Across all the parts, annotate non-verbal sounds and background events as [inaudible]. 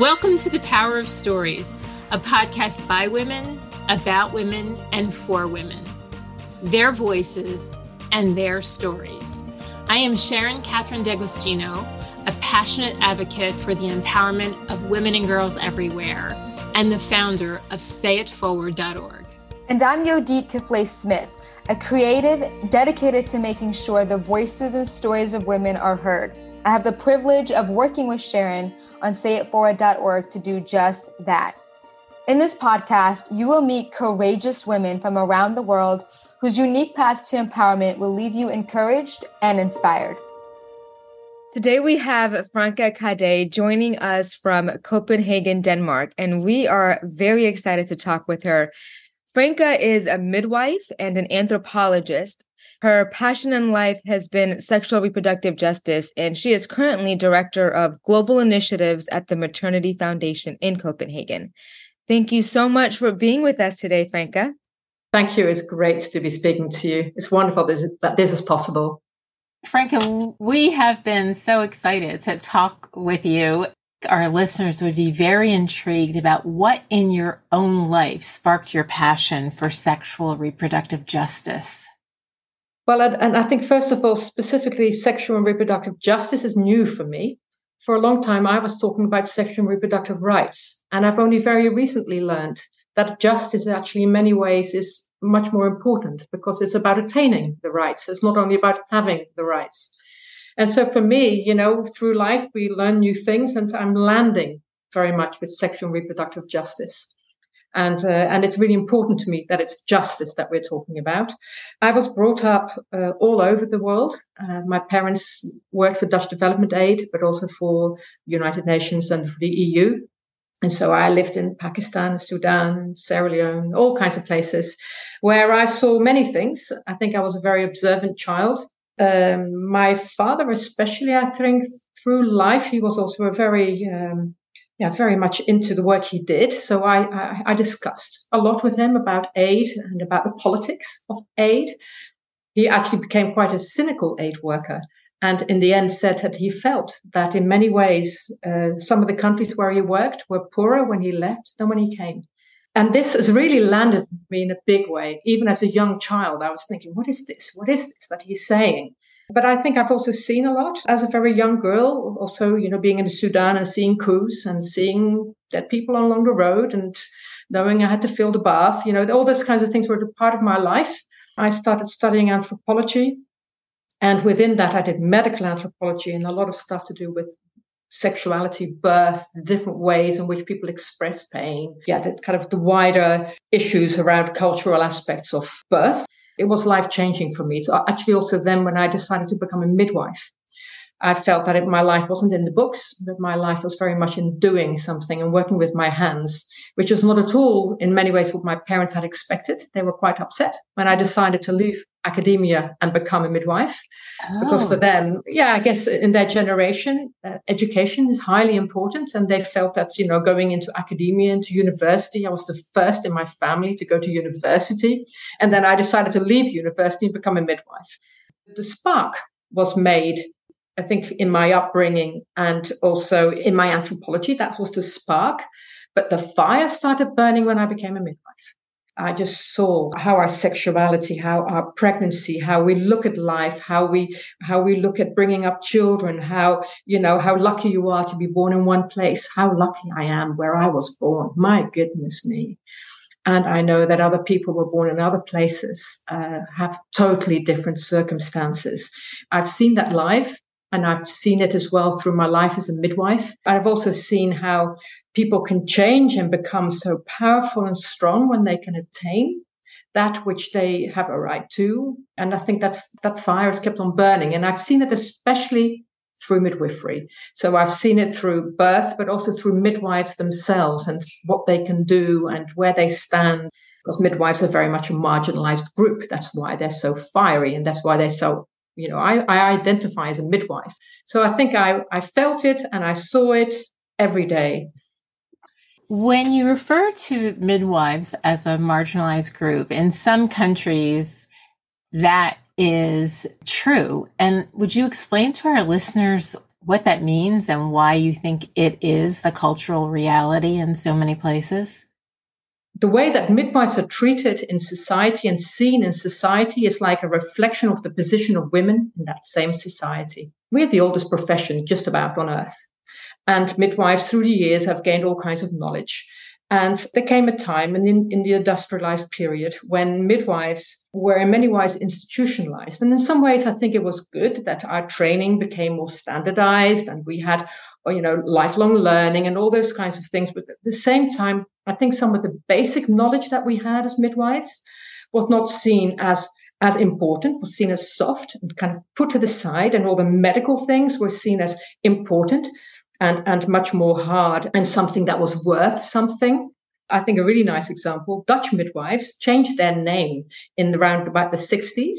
Welcome to The Power of Stories, a podcast by women, about women, and for women. Their voices and their stories. I am Sharon Catherine D'Agostino, a passionate advocate for the empowerment of women and girls everywhere, and the founder of sayitforward.org. And I'm Yodit Kiflay Smith, a creative dedicated to making sure the voices and stories of women are heard. I have the privilege of working with Sharon on sayitforward.org to do just that. In this podcast, you will meet courageous women from around the world whose unique path to empowerment will leave you encouraged and inspired. Today we have Franka Cadée joining us from Copenhagen, Denmark, and we are very excited to talk with her. Franka is a midwife and an anthropologist her passion in life has been sexual reproductive justice, and she is currently director of global initiatives at the Maternity Foundation in Copenhagen. Thank you so much for being with us today, Franka. Thank you. It's great to be speaking to you. It's wonderful that this is possible. Franka, we have been so excited to talk with you. Our listeners would be very intrigued about what in your own life sparked your passion for sexual reproductive justice. Well, and I think, first of all, specifically sexual and reproductive justice is new for me. For a long time, I was talking about sexual and reproductive rights. And I've only very recently learned that justice actually, in many ways, is much more important because it's about attaining the rights. It's not only about having the rights. And so for me, you know, through life, we learn new things, and I'm landing very much with sexual and reproductive justice and uh, and it's really important to me that it's justice that we're talking about. I was brought up uh, all over the world. Uh, my parents worked for Dutch Development Aid, but also for United Nations and for the EU. And so I lived in Pakistan, Sudan, Sierra Leone, all kinds of places where I saw many things. I think I was a very observant child. Um, my father, especially, I think through life, he was also a very um, yeah, very much into the work he did. So I, I, I, discussed a lot with him about aid and about the politics of aid. He actually became quite a cynical aid worker. And in the end, said that he felt that in many ways, uh, some of the countries where he worked were poorer when he left than when he came. And this has really landed me in a big way. Even as a young child, I was thinking, what is this? What is this that he's saying? But I think I've also seen a lot as a very young girl, also, you know, being in the Sudan and seeing coups and seeing dead people along the road and knowing I had to fill the bath, you know, all those kinds of things were a part of my life. I started studying anthropology. And within that, I did medical anthropology and a lot of stuff to do with sexuality, birth, the different ways in which people express pain. Yeah, the kind of the wider issues around cultural aspects of birth it was life changing for me. So actually, also then when I decided to become a midwife, I felt that it, my life wasn't in the books, but my life was very much in doing something and working with my hands, which was not at all, in many ways, what my parents had expected. They were quite upset when I decided to leave academia and become a midwife. Oh. Because for oh. them, yeah, I guess in their generation, uh, education is highly important. And they felt that, you know, going into academia, into university, I was the first in my family to go to university. And then I decided to leave university and become a midwife. The spark was made I think in my upbringing and also in my anthropology, that was the spark. But the fire started burning when I became a midwife. I just saw how our sexuality, how our pregnancy, how we look at life, how we how we look at bringing up children, how you know how lucky you are to be born in one place, how lucky I am where I was born. My goodness me. And I know that other people were born in other places, uh, have totally different circumstances. I've seen that live. And I've seen it as well through my life as a midwife. I've also seen how people can change and become so powerful and strong when they can attain that which they have a right to. And I think that's that fire has kept on burning. And I've seen it especially through midwifery. So I've seen it through birth, but also through midwives themselves and what they can do and where they stand. Because midwives are very much a marginalized group. That's why they're so fiery and that's why they're so you know I, I identify as a midwife so i think I, I felt it and i saw it every day when you refer to midwives as a marginalized group in some countries that is true and would you explain to our listeners what that means and why you think it is the cultural reality in so many places? The way that midwives are treated in society and seen in society is like a reflection of the position of women in that same society. We're the oldest profession just about on earth. And midwives through the years have gained all kinds of knowledge. And there came a time in, in the industrialized period when midwives were in many ways institutionalized. And in some ways, I think it was good that our training became more standardized and we had, you know, lifelong learning and all those kinds of things. But at the same time, I think some of the basic knowledge that we had as midwives was not seen as as important, was seen as soft and kind of put to the side, and all the medical things were seen as important and, and much more hard and something that was worth something. I think a really nice example Dutch midwives changed their name in around about the 60s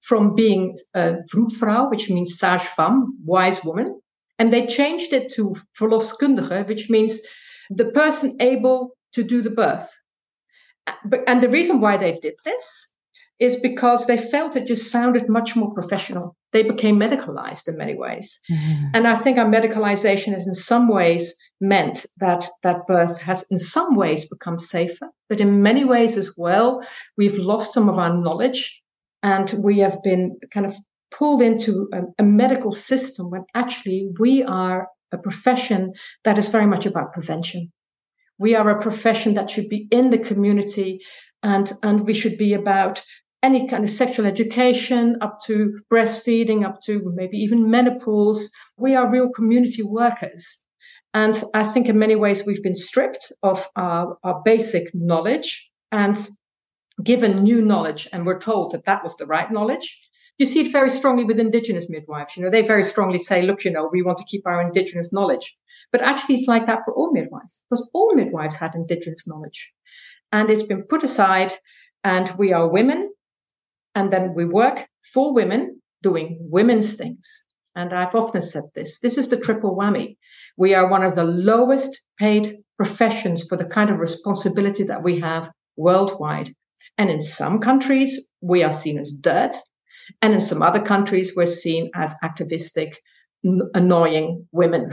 from being a vroedvrouw, which means sage femme, wise woman, and they changed it to verloskundige, which means the person able to do the birth. And the reason why they did this is because they felt it just sounded much more professional. They became medicalized in many ways. Mm-hmm. And I think our medicalization has in some ways meant that that birth has in some ways become safer, but in many ways as well, we've lost some of our knowledge and we have been kind of pulled into a, a medical system when actually we are a profession that is very much about prevention. We are a profession that should be in the community and and we should be about any kind of sexual education up to breastfeeding, up to maybe even menopause. We are real community workers. And I think in many ways we've been stripped of our, our basic knowledge and given new knowledge. And we're told that that was the right knowledge. You see it very strongly with indigenous midwives. You know, they very strongly say, look, you know, we want to keep our indigenous knowledge. But actually, it's like that for all midwives because all midwives had indigenous knowledge. And it's been put aside. And we are women and then we work for women doing women's things. And I've often said this this is the triple whammy. We are one of the lowest paid professions for the kind of responsibility that we have worldwide. And in some countries, we are seen as dirt. And in some other countries, we're seen as activistic, annoying women.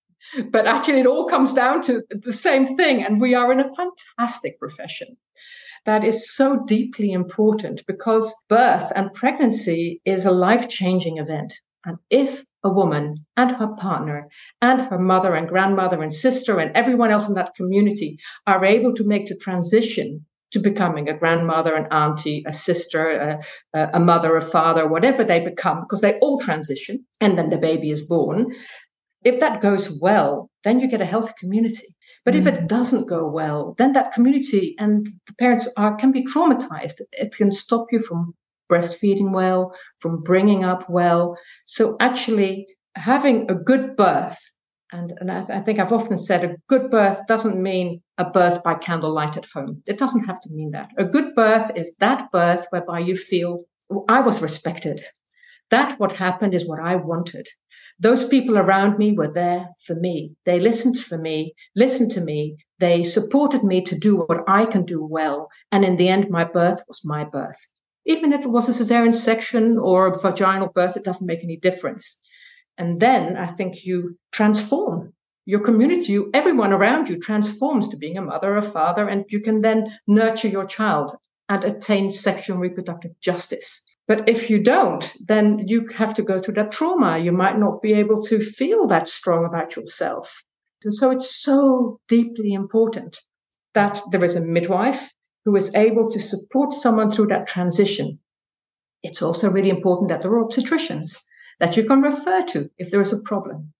[laughs] but actually, it all comes down to the same thing. And we are in a fantastic profession that is so deeply important because birth and pregnancy is a life changing event. And if a woman and her partner and her mother and grandmother and sister and everyone else in that community are able to make the transition to becoming a grandmother, an auntie, a sister, a, a, mother, a father, whatever they become, because they all transition and then the baby is born. If that goes well, then you get a healthy community. But if it mm. doesn't go well, then that community and the parents are can be traumatized. It can stop you from breastfeeding well, from bringing up well. So actually, having a good birth, and, and I, I think I've often said a good birth doesn't mean a birth by candlelight at home. It doesn't have to mean that. A good birth is that birth whereby you feel I was respected. That what happened is what I wanted. Those people around me were there for me. They listened for me, listened to me. They supported me to do what I can do well. And in the end, my birth was my birth. Even if it was a cesarean section or a vaginal birth, it doesn't make any difference. And then I think you transform your community, you, everyone around you transforms to being a mother, a father, and you can then nurture your child and attain sexual and reproductive justice. But if you don't, then you have to go through that trauma. You might not be able to feel that strong about yourself. And so it's so deeply important that there is a midwife who is able to support someone through that transition. It's also really important that there are obstetricians that you can refer to if there is a problem.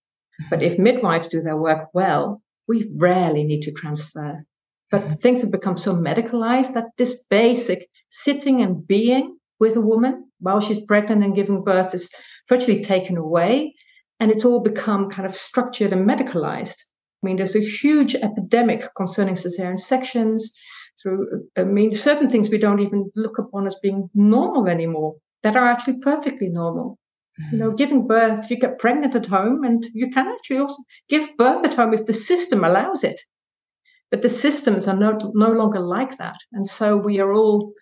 But if midwives do their work well, we rarely need to transfer. But things have become so medicalized that this basic sitting and being with a woman while she's pregnant and giving birth is virtually taken away. And it's all become kind of structured and medicalized. I mean, there's a huge epidemic concerning cesarean sections. Through, I mean, certain things we don't even look upon as being normal anymore that are actually perfectly normal. You know, mm-hmm. giving birth, you get pregnant at home and you can actually also give birth at home if the system allows it. But the systems are no, no longer like that. And so we are all,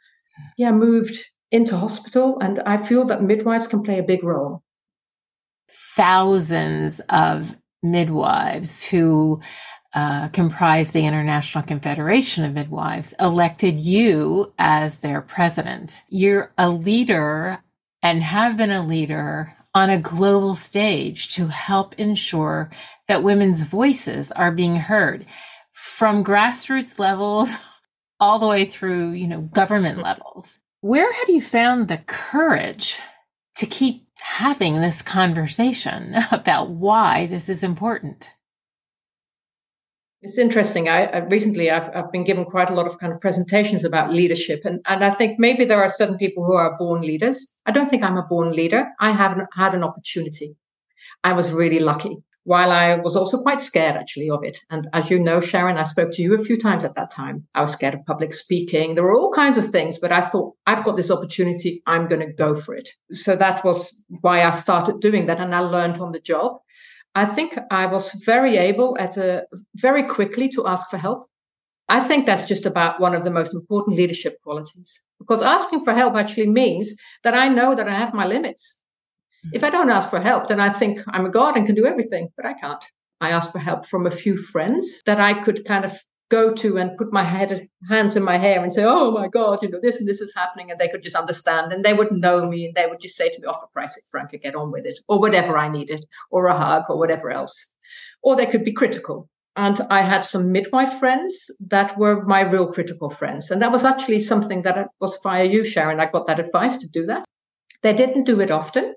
yeah, moved into hospital. And I feel that midwives can play a big role. thousands of midwives who uh, comprise the International Confederation of Midwives, elected you as their president. You're a leader and have been a leader on a global stage to help ensure that women's voices are being heard from grassroots levels [laughs] all the way through, you know, government levels. Where have you found the courage to keep having this conversation [laughs] about why this is important? It's interesting. I, I recently I've, I've, been given quite a lot of kind of presentations about leadership, and, and I think maybe there are certain people who are born leaders. I don't think I'm a born leader. I haven't had an opportunity. I was really lucky. While I was also quite scared actually of it. And as you know, Sharon, I spoke to you a few times at that time. I was scared of public speaking. There were all kinds of things, but I thought I've got this opportunity. I'm going to go for it. So that was why I started doing that. And I learned on the job. I think I was very able at a very quickly to ask for help. I think that's just about one of the most important leadership qualities because asking for help actually means that I know that I have my limits. If I don't ask for help, then I think I'm a god and can do everything, but I can't. I asked for help from a few friends that I could kind of go to and put my head hands in my hair and say, "Oh my God, you know this and this is happening," and they could just understand and they would know me and they would just say to me, "Offer price sake, Franka, get on with it," or whatever I needed, or a hug, or whatever else. Or they could be critical. And I had some midwife friends that were my real critical friends, and that was actually something that was via you, Sharon. I got that advice to do that. They didn't do it often,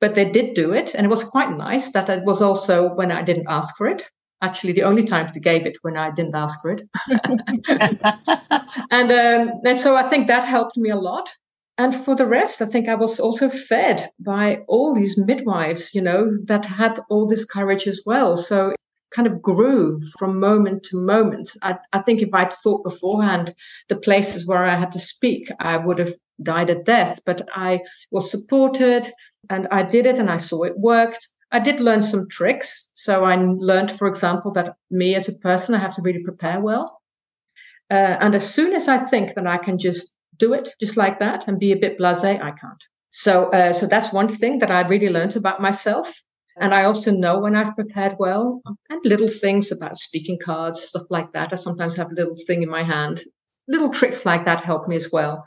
but they did do it, and it was quite nice that it was also when I didn't ask for it actually the only time they gave it when I didn't ask for it. [laughs] and, um, and so I think that helped me a lot. And for the rest, I think I was also fed by all these midwives, you know, that had all this courage as well. So it kind of grew from moment to moment. I, I think if I'd thought beforehand the places where I had to speak, I would have died at death. But I was supported and I did it and I saw it worked. I did learn some tricks. So I learned, for example, that me as a person, I have to really prepare well. Uh, and as soon as I think that I can just do it just like that and be a bit blasé, I can't. So, uh, so that's one thing that I really learned about myself. And I also know when I've prepared well and little things about speaking cards, stuff like that. I sometimes have a little thing in my hand. Little tricks like that help me as well.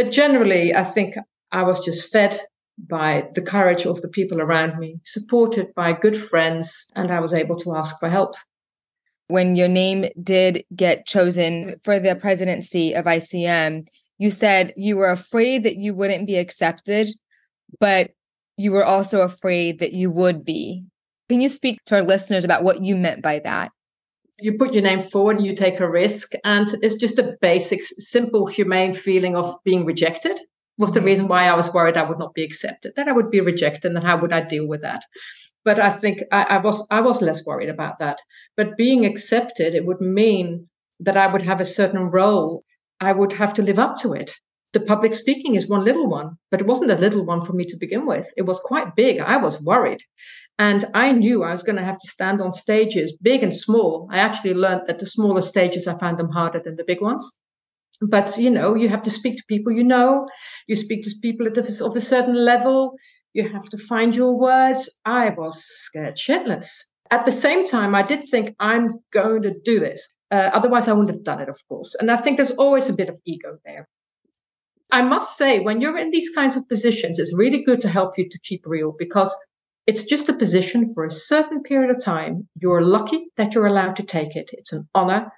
But generally, I think I was just fed by the courage of the people around me, supported by good friends, and I was able to ask for help. When your name did get chosen for the presidency of ICM, you said you were afraid that you wouldn't be accepted, but you were also afraid that you would be. Can you speak to our listeners about what you meant by that? You put your name forward you take a risk, and it's just a basic, simple, humane feeling of being rejected was the mm-hmm. reason why I was worried I would not be accepted, that I would be rejected, and how would I deal with that? But I think I, I was I was less worried about that. But being accepted, it would mean that I would have a certain role. I would have to live up to it. The public speaking is one little one, but it wasn't a little one for me to begin with. It was quite big. I was worried. And I knew I was going to have to stand on stages, big and small. I actually learned that the smaller stages, I found them harder than the big ones but you know you have to speak to people you know you speak to people of a certain level you have to find your words i was scared shitless at the same time i did think i'm going to do this uh, otherwise i wouldn't have done it of course and i think there's always a bit of ego there i must say when you're in these kinds of positions it's really good to help you to keep real because it's just a position for a certain period of time you're lucky that you're allowed to take it it's an honor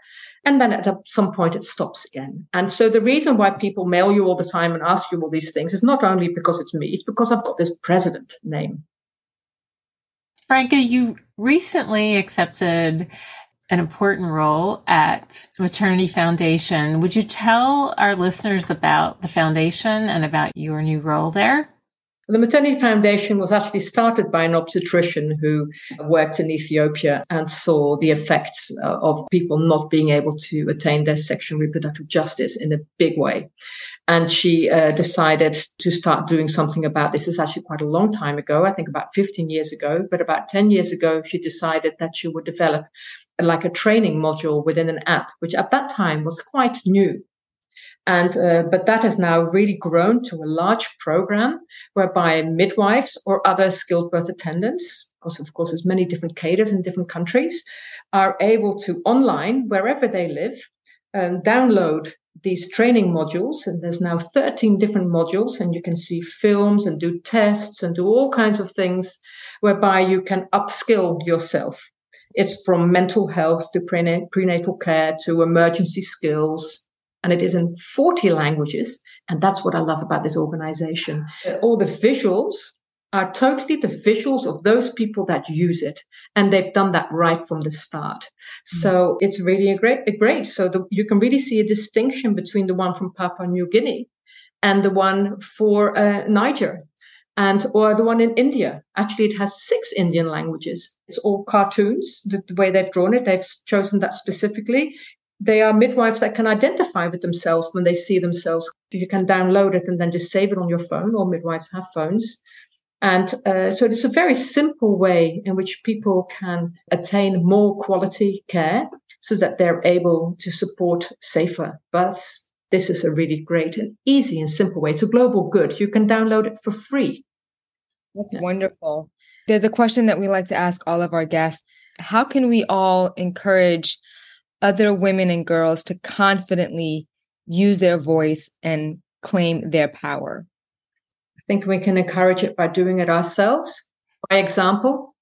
and then at some point it stops again. And so the reason why people mail you all the time and ask you all these things is not only because it's me, it's because I've got this president name. Franka, you recently accepted an important role at Maternity Foundation. Would you tell our listeners about the foundation and about your new role there? The Maternity Foundation was actually started by an obstetrician who worked in Ethiopia and saw the effects uh, of people not being able to attain their sexual reproductive justice in a big way. And she uh, decided to start doing something about this. It's actually quite a long time ago, I think about 15 years ago, but about 10 years ago, she decided that she would develop like a training module within an app, which at that time was quite new. And uh, but that has now really grown to a large program whereby midwives or other skilled birth attendants, because of course there's many different cadres in different countries, are able to online wherever they live um, download these training modules. And there's now 13 different modules, and you can see films and do tests and do all kinds of things whereby you can upskill yourself. It's from mental health to prenatal care to emergency skills and it is in 40 languages. And that's what I love about this organization. All the visuals are totally the visuals of those people that use it. And they've done that right from the start. Mm-hmm. So it's really a great, a great. So the, you can really see a distinction between the one from Papua New Guinea and the one for uh, Niger and or the one in India. Actually, it has six Indian languages. It's all cartoons. The, the, way they've drawn it, they've chosen that specifically they are midwives that can identify with themselves when they see themselves. You can download it and then just save it on your phone. All midwives have phones. And uh, so it's a very simple way in which people can attain more quality care so that they're able to support safer births. This is a really great and easy and simple way. It's a global good. You can download it for free. That's yeah. wonderful. There's a question that we like to ask all of our guests. How can we all encourage other women and girls to confidently use their voice and claim their power? I think we can encourage it by doing it ourselves, by example.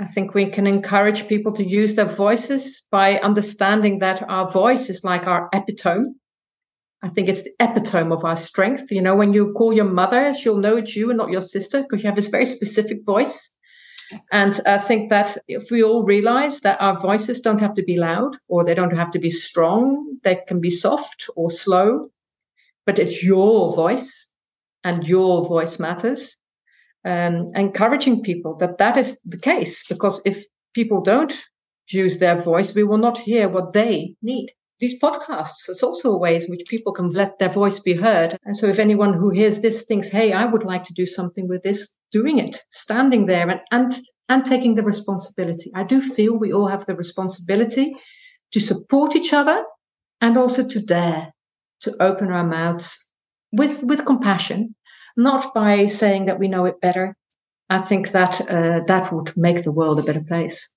I think we can encourage people to use their voices by understanding that our voice is like our epitome. I think it's the epitome of our strength. You know, when you call your mother, she'll know it's you and not your sister because you have this very specific voice. And I think that if we all realize that our voices don't have to be loud or they don't have to be strong, they can be soft or slow, but it's your voice and your voice matters. Um, encouraging people that that is the case, because if people don't use their voice, we will not hear what they need these podcasts. It's also a ways in which people can let their voice be heard. And so if anyone who hears this thinks hey i would like to do something with this doing it standing there and and, and taking the responsibility. I do feel we all have the responsibility to support each other and also to dare to open our mouths with with compassion not by saying that we know it better. I think that uh, that would make the world a better place.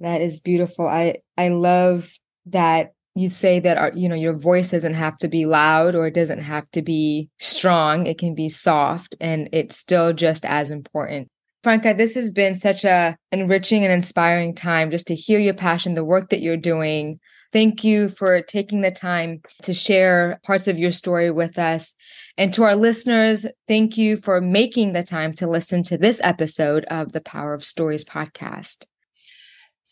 That is beautiful. I i love that you say that our, you know your voice doesn't have to be loud or it doesn't have to be strong. It can be soft and it's still just as important. Franka this has been such a enriching and inspiring time just to hear your passion the work that you're doing. Thank you for taking the time to share parts of your story with us. And to our listeners thank you for making the time to listen to this episode of the power of stories podcast.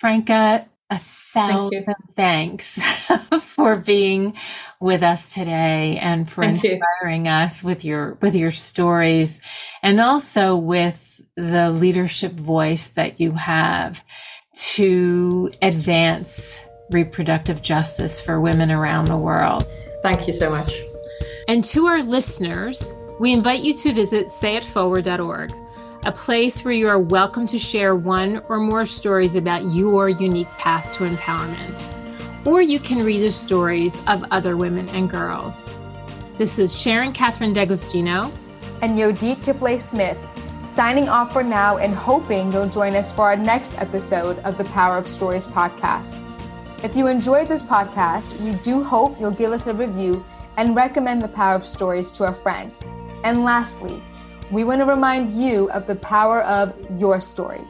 Franka a thousand Thank thanks [laughs] for being with us today and for Thank inspiring you. us with your with your stories and also with the leadership voice that you have to advance reproductive justice for women around the world. Thank you so much. And to our listeners, we invite you to visit sayitforward.org a place where you are welcome to share one or more stories about your unique path to empowerment. Or you can read the stories of other women and girls. This is Sharon Catherine D'Agostino and Yodit Kifle Smith signing off for now and hoping you'll join us for our next episode of the Power of Stories podcast. If you enjoyed this podcast, we do hope you'll give us a review and recommend the Power of Stories to a friend. And lastly, we want to remind you of the power of your story.